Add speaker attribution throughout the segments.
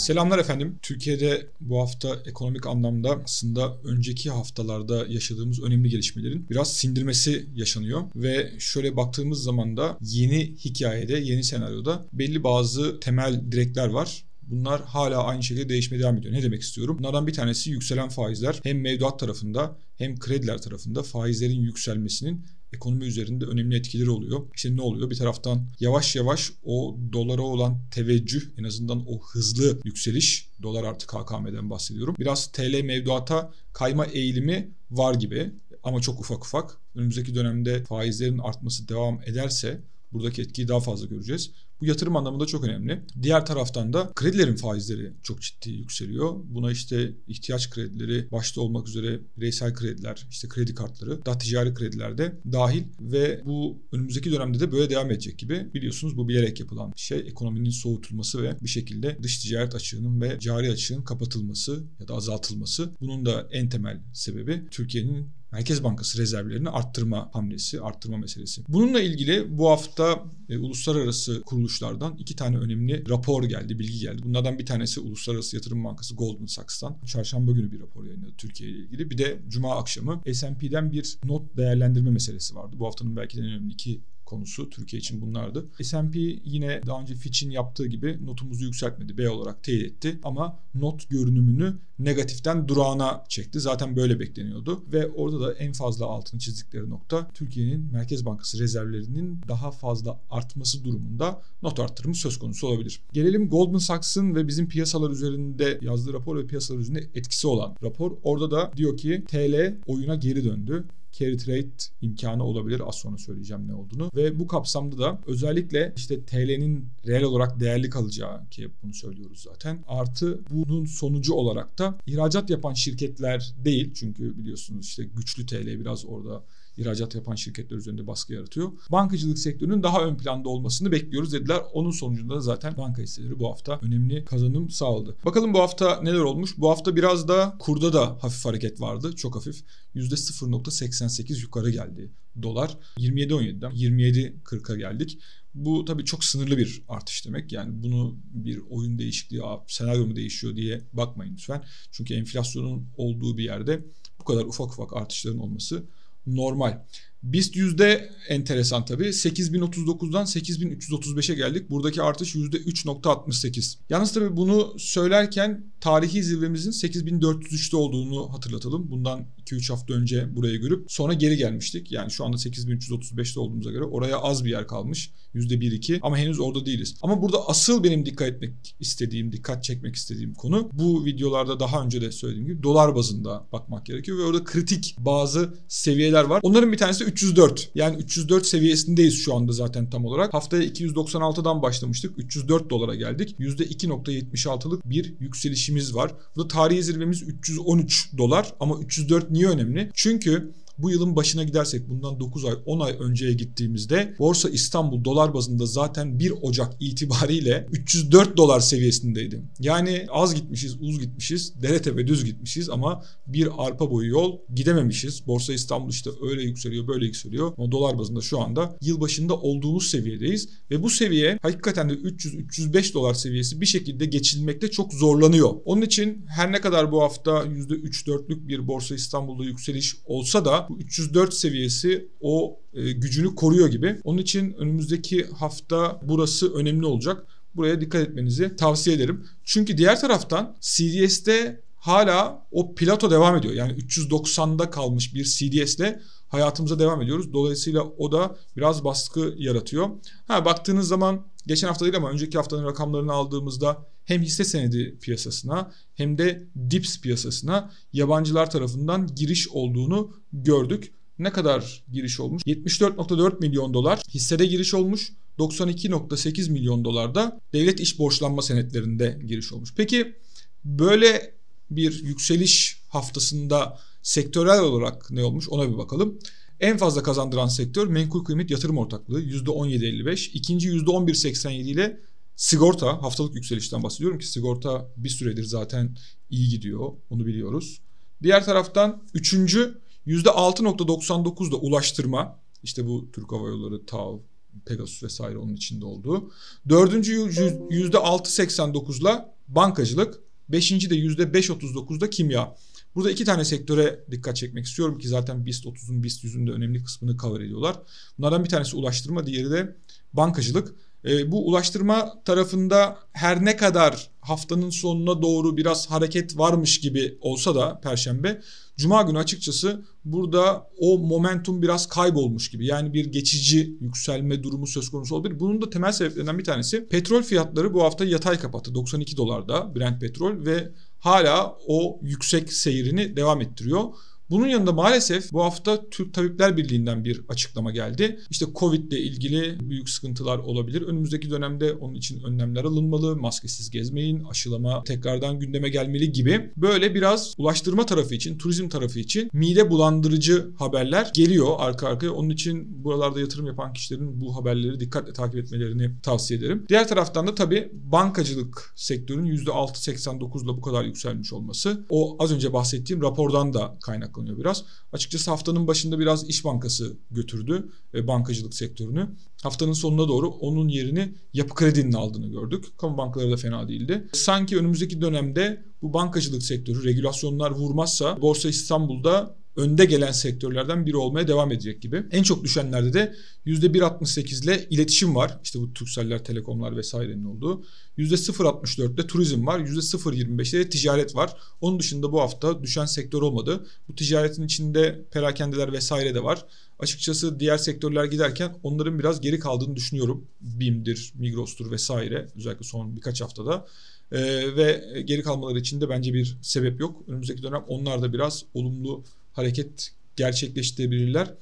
Speaker 1: Selamlar efendim. Türkiye'de bu hafta ekonomik anlamda aslında önceki haftalarda yaşadığımız önemli gelişmelerin biraz sindirmesi yaşanıyor. Ve şöyle baktığımız zaman da yeni hikayede, yeni senaryoda belli bazı temel direkler var. Bunlar hala aynı şekilde değişmeye devam ediyor. Ne demek istiyorum? Bunlardan bir tanesi yükselen faizler. Hem mevduat tarafında hem krediler tarafında faizlerin yükselmesinin ekonomi üzerinde önemli etkileri oluyor. İşte ne oluyor? Bir taraftan yavaş yavaş o dolara olan teveccüh en azından o hızlı yükseliş dolar artık KKM'den bahsediyorum. Biraz TL mevduata kayma eğilimi var gibi ama çok ufak ufak. Önümüzdeki dönemde faizlerin artması devam ederse buradaki etkiyi daha fazla göreceğiz. Bu yatırım anlamında çok önemli. Diğer taraftan da kredilerin faizleri çok ciddi yükseliyor. Buna işte ihtiyaç kredileri başta olmak üzere bireysel krediler, işte kredi kartları, daha ticari krediler de dahil ve bu önümüzdeki dönemde de böyle devam edecek gibi. Biliyorsunuz bu bilerek yapılan şey ekonominin soğutulması ve bir şekilde dış ticaret açığının ve cari açığın kapatılması ya da azaltılması. Bunun da en temel sebebi Türkiye'nin Merkez Bankası rezervlerini arttırma hamlesi, arttırma meselesi. Bununla ilgili bu hafta e, uluslararası kuruluşlardan iki tane önemli rapor geldi, bilgi geldi. Bunlardan bir tanesi Uluslararası Yatırım Bankası Goldman Sachs'tan. Çarşamba günü bir rapor yayınladı Türkiye ile ilgili. Bir de Cuma akşamı S&P'den bir not değerlendirme meselesi vardı. Bu haftanın belki de en önemli iki konusu Türkiye için bunlardı. S&P yine daha önce Fitch'in yaptığı gibi notumuzu yükseltmedi. B olarak teyit etti ama not görünümünü negatiften durağına çekti. Zaten böyle bekleniyordu ve orada da en fazla altını çizdikleri nokta Türkiye'nin Merkez Bankası rezervlerinin daha fazla artması durumunda not arttırımı söz konusu olabilir. Gelelim Goldman Sachs'ın ve bizim piyasalar üzerinde yazdığı rapor ve piyasalar üzerinde etkisi olan rapor. Orada da diyor ki TL oyuna geri döndü carry trade imkanı olabilir. Az sonra söyleyeceğim ne olduğunu. Ve bu kapsamda da özellikle işte TL'nin reel olarak değerli kalacağı ki bunu söylüyoruz zaten. Artı bunun sonucu olarak da ihracat yapan şirketler değil. Çünkü biliyorsunuz işte güçlü TL biraz orada ihracat yapan şirketler üzerinde baskı yaratıyor. Bankacılık sektörünün daha ön planda olmasını bekliyoruz dediler. Onun sonucunda da zaten banka hisseleri bu hafta önemli kazanım sağladı. Bakalım bu hafta neler olmuş? Bu hafta biraz da kurda da hafif hareket vardı. Çok hafif. %0.88 yukarı geldi dolar. 27.17'den 27.40'a geldik. Bu tabii çok sınırlı bir artış demek. Yani bunu bir oyun değişikliği, senaryo mu değişiyor diye bakmayın lütfen. Çünkü enflasyonun olduğu bir yerde bu kadar ufak ufak artışların olması normal. BIST yüzde enteresan tabii. 8039'dan 8335'e geldik. Buradaki artış yüzde 3.68. Yalnız tabii bunu söylerken tarihi zirvemizin 8403'te olduğunu hatırlatalım. Bundan 2-3 hafta önce buraya görüp sonra geri gelmiştik. Yani şu anda 8335'te olduğumuza göre oraya az bir yer kalmış. %1-2 ama henüz orada değiliz. Ama burada asıl benim dikkat etmek istediğim, dikkat çekmek istediğim konu bu videolarda daha önce de söylediğim gibi dolar bazında bakmak gerekiyor ve orada kritik bazı seviyeler var. Onların bir tanesi 304. Yani 304 seviyesindeyiz şu anda zaten tam olarak. Haftaya 296'dan başlamıştık. 304 dolara geldik. %2.76'lık bir yükselişimiz var. Burada tarihi zirvemiz 313 dolar ama 304 niye önemli? Çünkü bu yılın başına gidersek bundan 9 ay 10 ay önceye gittiğimizde Borsa İstanbul dolar bazında zaten 1 Ocak itibariyle 304 dolar seviyesindeydi. Yani az gitmişiz, uz gitmişiz, dere tepe düz gitmişiz ama bir arpa boyu yol gidememişiz. Borsa İstanbul işte öyle yükseliyor, böyle yükseliyor. Ama dolar bazında şu anda yıl başında olduğumuz seviyedeyiz ve bu seviye hakikaten de 300-305 dolar seviyesi bir şekilde geçilmekte çok zorlanıyor. Onun için her ne kadar bu hafta %3-4'lük bir Borsa İstanbul'da yükseliş olsa da bu 304 seviyesi o e, gücünü koruyor gibi. Onun için önümüzdeki hafta burası önemli olacak. Buraya dikkat etmenizi tavsiye ederim. Çünkü diğer taraftan CDS'te hala o plato devam ediyor. Yani 390'da kalmış bir CDS'le hayatımıza devam ediyoruz. Dolayısıyla o da biraz baskı yaratıyor. Ha baktığınız zaman geçen hafta değil ama önceki haftanın rakamlarını aldığımızda hem hisse senedi piyasasına hem de DIPS piyasasına yabancılar tarafından giriş olduğunu gördük. Ne kadar giriş olmuş? 74.4 milyon dolar hissede giriş olmuş. 92.8 milyon dolar da devlet iş borçlanma senetlerinde giriş olmuş. Peki böyle bir yükseliş haftasında sektörel olarak ne olmuş ona bir bakalım. En fazla kazandıran sektör menkul kıymet yatırım ortaklığı %17.55. İkinci %11.87 ile sigorta haftalık yükselişten bahsediyorum ki sigorta bir süredir zaten iyi gidiyor. Onu biliyoruz. Diğer taraftan üçüncü %6.99 da ulaştırma. İşte bu Türk Hava Yolları, TAV, Pegasus vesaire onun içinde olduğu. Dördüncü %6.89 ile bankacılık, beşinci de %5.39'da kimya. Burada iki tane sektöre dikkat çekmek istiyorum ki zaten BIST 30'un BIST 100'ün de önemli kısmını cover ediyorlar. Bunlardan bir tanesi ulaştırma, diğeri de bankacılık. E, bu ulaştırma tarafında her ne kadar haftanın sonuna doğru biraz hareket varmış gibi olsa da perşembe cuma günü açıkçası burada o momentum biraz kaybolmuş gibi. Yani bir geçici yükselme durumu söz konusu olabilir. Bunun da temel sebeplerinden bir tanesi petrol fiyatları bu hafta yatay kapattı. 92 dolarda Brent petrol ve hala o yüksek seyrini devam ettiriyor. Bunun yanında maalesef bu hafta Türk Tabipler Birliği'nden bir açıklama geldi. İşte Covid ile ilgili büyük sıkıntılar olabilir. Önümüzdeki dönemde onun için önlemler alınmalı. Maskesiz gezmeyin, aşılama tekrardan gündeme gelmeli gibi. Böyle biraz ulaştırma tarafı için, turizm tarafı için mide bulandırıcı haberler geliyor arka arkaya. Onun için buralarda yatırım yapan kişilerin bu haberleri dikkatle takip etmelerini tavsiye ederim. Diğer taraftan da tabii bankacılık sektörünün %6.89'la bu kadar yükselmiş olması o az önce bahsettiğim rapordan da kaynaklanıyor kaynaklanıyor biraz. Açıkçası haftanın başında biraz İş Bankası götürdü e, bankacılık sektörünü. Haftanın sonuna doğru onun yerini Yapı Kredi'nin aldığını gördük. Kamu bankaları da fena değildi. Sanki önümüzdeki dönemde bu bankacılık sektörü regülasyonlar vurmazsa Borsa İstanbul'da önde gelen sektörlerden biri olmaya devam edecek gibi. En çok düşenlerde de %1.68 ile iletişim var. İşte bu Turkcell'ler, Telekomlar vesairenin olduğu. %0.64 ile turizm var. %0.25 ile ticaret var. Onun dışında bu hafta düşen sektör olmadı. Bu ticaretin içinde perakendeler vesaire de var. Açıkçası diğer sektörler giderken onların biraz geri kaldığını düşünüyorum. BİM'dir, Migros'tur vesaire özellikle son birkaç haftada. Ee, ve geri kalmaları için de bence bir sebep yok. Önümüzdeki dönem onlar da biraz olumlu hareket gerçekleştirebilirler.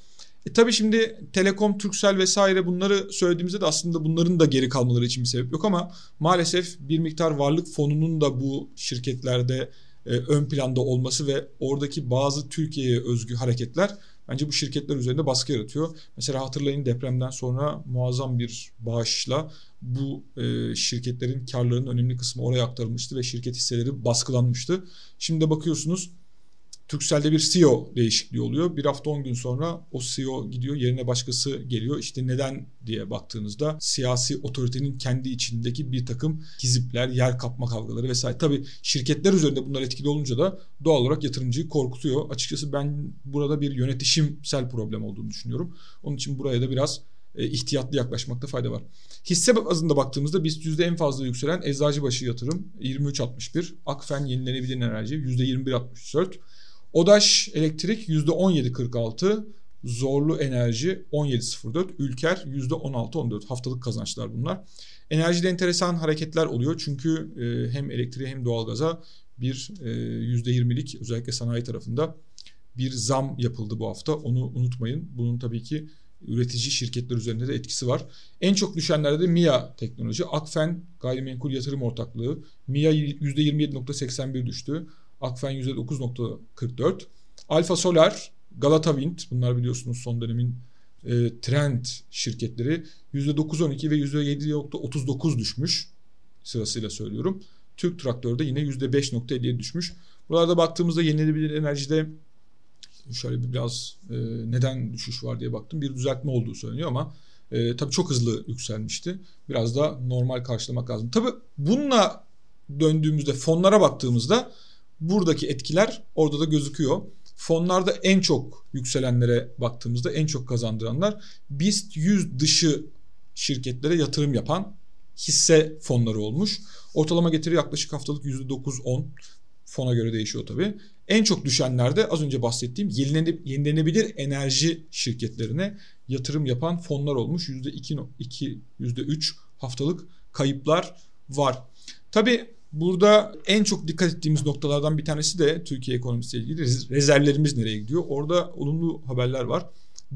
Speaker 1: E tabii şimdi Telekom, Turkcell vesaire bunları söylediğimizde de aslında bunların da geri kalmaları için bir sebep yok ama maalesef bir miktar varlık fonunun da bu şirketlerde e, ön planda olması ve oradaki bazı Türkiye'ye özgü hareketler bence bu şirketler üzerinde baskı yaratıyor. Mesela hatırlayın depremden sonra muazzam bir bağışla bu e, şirketlerin karlarının önemli kısmı oraya aktarılmıştı ve şirket hisseleri baskılanmıştı. Şimdi de bakıyorsunuz Turkcell'de bir CEO değişikliği oluyor. Bir hafta 10 gün sonra o CEO gidiyor yerine başkası geliyor. İşte neden diye baktığınızda siyasi otoritenin kendi içindeki bir takım hizipler, yer kapma kavgaları vesaire. Tabii şirketler üzerinde bunlar etkili olunca da doğal olarak yatırımcıyı korkutuyor. Açıkçası ben burada bir yönetişimsel problem olduğunu düşünüyorum. Onun için buraya da biraz e, ihtiyatlı yaklaşmakta fayda var. Hisse bazında baktığımızda BIST yüzde en fazla yükselen Eczacıbaşı yatırım 23.61, Akfen yenilenebilir enerji %21.64, Odaş elektrik %17.46, Zorlu enerji 17.04, Ülker %16.14 haftalık kazançlar bunlar. Enerjide enteresan hareketler oluyor çünkü e, hem elektriğe hem doğalgaza bir e, %20'lik özellikle sanayi tarafında bir zam yapıldı bu hafta. Onu unutmayın. Bunun tabii ki üretici şirketler üzerinde de etkisi var. En çok düşenlerde de MIA teknoloji, Akfen gayrimenkul yatırım ortaklığı. MIA %27.81 düştü. Akfen %9.44. Alfa Solar, Galata Wind bunlar biliyorsunuz son dönemin e, trend şirketleri %9.12 ve %7.39 düşmüş sırasıyla söylüyorum. Türk Traktör'de yine %5.57 düşmüş. Buralarda baktığımızda yenilenebilir enerjide şöyle biraz e, neden düşüş var diye baktım. Bir düzeltme olduğu söyleniyor ama e, tabii çok hızlı yükselmişti. Biraz da normal karşılamak lazım. Tabii bununla döndüğümüzde fonlara baktığımızda buradaki etkiler orada da gözüküyor. Fonlarda en çok yükselenlere baktığımızda en çok kazandıranlar BIST 100 dışı şirketlere yatırım yapan hisse fonları olmuş. Ortalama getiri yaklaşık haftalık %9-10 fona göre değişiyor tabii. En çok düşenlerde az önce bahsettiğim yenilenebilir enerji şirketlerine yatırım yapan fonlar olmuş. %2, %3 haftalık kayıplar var. Tabii Burada en çok dikkat ettiğimiz noktalardan bir tanesi de Türkiye ekonomisiyle ilgili rezervlerimiz nereye gidiyor? Orada olumlu haberler var.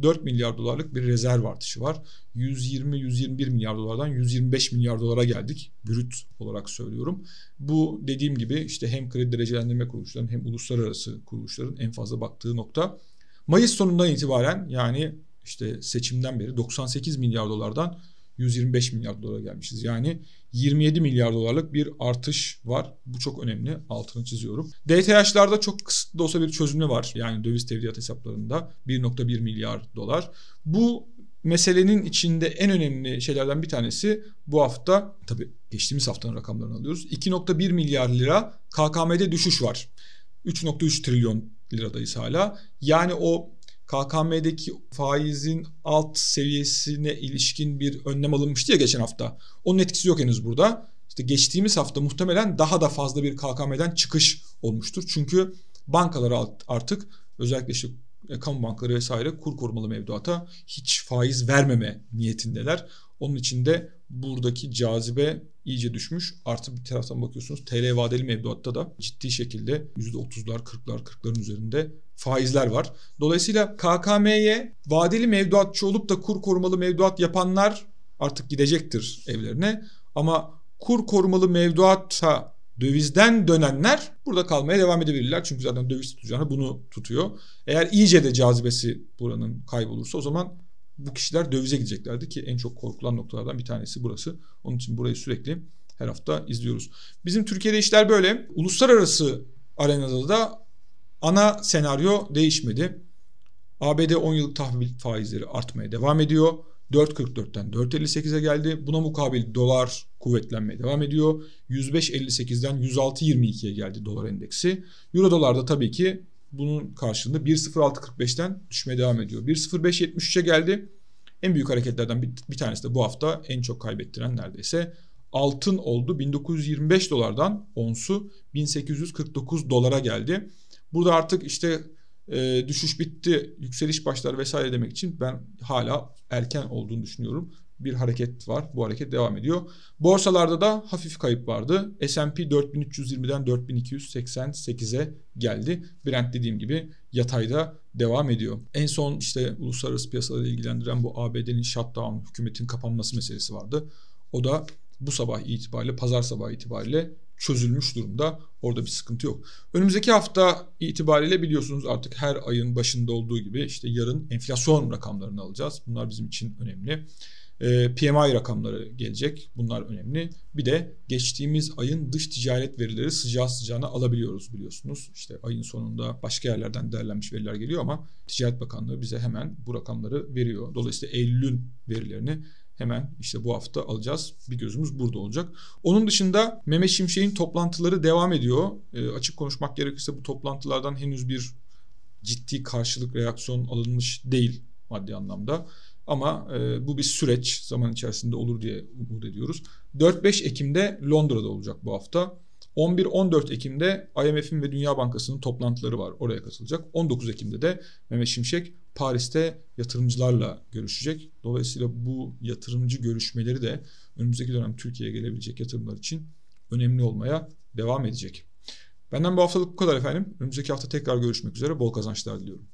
Speaker 1: 4 milyar dolarlık bir rezerv artışı var. 120-121 milyar dolardan 125 milyar dolara geldik. Brüt olarak söylüyorum. Bu dediğim gibi işte hem kredi derecelendirme kuruluşlarının hem uluslararası kuruluşların en fazla baktığı nokta. Mayıs sonundan itibaren yani işte seçimden beri 98 milyar dolardan 125 milyar dolara gelmişiz. Yani 27 milyar dolarlık bir artış var. Bu çok önemli. Altını çiziyorum. DTH'larda çok kısıtlı da olsa bir çözümü var. Yani döviz tevdiat hesaplarında 1.1 milyar dolar. Bu meselenin içinde en önemli şeylerden bir tanesi bu hafta tabii geçtiğimiz haftanın rakamlarını alıyoruz. 2.1 milyar lira KKM'de düşüş var. 3.3 trilyon liradayız hala. Yani o KKM'deki faizin alt seviyesine ilişkin bir önlem alınmıştı ya geçen hafta. Onun etkisi yok henüz burada. İşte geçtiğimiz hafta muhtemelen daha da fazla bir KKM'den çıkış olmuştur. Çünkü bankalar artık özellikle işte e, kamu bankaları vesaire kur korumalı mevduata hiç faiz vermeme niyetindeler. Onun için de buradaki cazibe iyice düşmüş. Artı bir taraftan bakıyorsunuz TL vadeli mevduatta da ciddi şekilde %30'lar 40'lar 40'ların üzerinde faizler var. Dolayısıyla KKM'ye vadeli mevduatçı olup da kur korumalı mevduat yapanlar artık gidecektir evlerine. Ama kur korumalı mevduata dövizden dönenler burada kalmaya devam edebilirler. Çünkü zaten döviz tutacağını bunu tutuyor. Eğer iyice de cazibesi buranın kaybolursa o zaman bu kişiler dövize gideceklerdi ki en çok korkulan noktalardan bir tanesi burası. Onun için burayı sürekli her hafta izliyoruz. Bizim Türkiye'de işler böyle. Uluslararası arenada da ana senaryo değişmedi. ABD 10 yıllık tahvil faizleri artmaya devam ediyor. 4.44'ten 4.58'e geldi. Buna mukabil dolar kuvvetlenmeye devam ediyor. 105.58'den 106.22'ye geldi dolar endeksi. Euro dolarda tabii ki bunun karşılığında 1.06.45'ten düşmeye devam ediyor. 1.05.73'e geldi. En büyük hareketlerden bir, bir tanesi de bu hafta en çok kaybettiren neredeyse altın oldu. 1925 dolardan onsu 1849 dolara geldi. Burada artık işte e, düşüş bitti, yükseliş başlar vesaire demek için ben hala erken olduğunu düşünüyorum. Bir hareket var. Bu hareket devam ediyor. Borsalarda da hafif kayıp vardı. S&P 4320'den 4288'e geldi. Brent dediğim gibi yatayda devam ediyor. En son işte uluslararası piyasaları ilgilendiren bu ABD'nin shutdown, hükümetin kapanması meselesi vardı. O da bu sabah itibariyle, pazar sabahı itibariyle çözülmüş durumda. Orada bir sıkıntı yok. Önümüzdeki hafta itibariyle biliyorsunuz artık her ayın başında olduğu gibi işte yarın enflasyon rakamlarını alacağız. Bunlar bizim için önemli. Ee, PMI rakamları gelecek. Bunlar önemli. Bir de geçtiğimiz ayın dış ticaret verileri sıcağı sıcağına alabiliyoruz biliyorsunuz. İşte ayın sonunda başka yerlerden değerlenmiş veriler geliyor ama Ticaret Bakanlığı bize hemen bu rakamları veriyor. Dolayısıyla Eylül'ün verilerini hemen işte bu hafta alacağız. Bir gözümüz burada olacak. Onun dışında Mehmet Şimşek'in toplantıları devam ediyor. E, açık konuşmak gerekirse bu toplantılardan henüz bir ciddi karşılık reaksiyon alınmış değil maddi anlamda. Ama e, bu bir süreç zaman içerisinde olur diye umut ediyoruz. 4-5 Ekim'de Londra'da olacak bu hafta. 11-14 Ekim'de IMF'in ve Dünya Bankası'nın toplantıları var. Oraya katılacak. 19 Ekim'de de Mehmet Şimşek Paris'te yatırımcılarla görüşecek. Dolayısıyla bu yatırımcı görüşmeleri de önümüzdeki dönem Türkiye'ye gelebilecek yatırımlar için önemli olmaya devam edecek. Benden bu haftalık bu kadar efendim. Önümüzdeki hafta tekrar görüşmek üzere. Bol kazançlar diliyorum.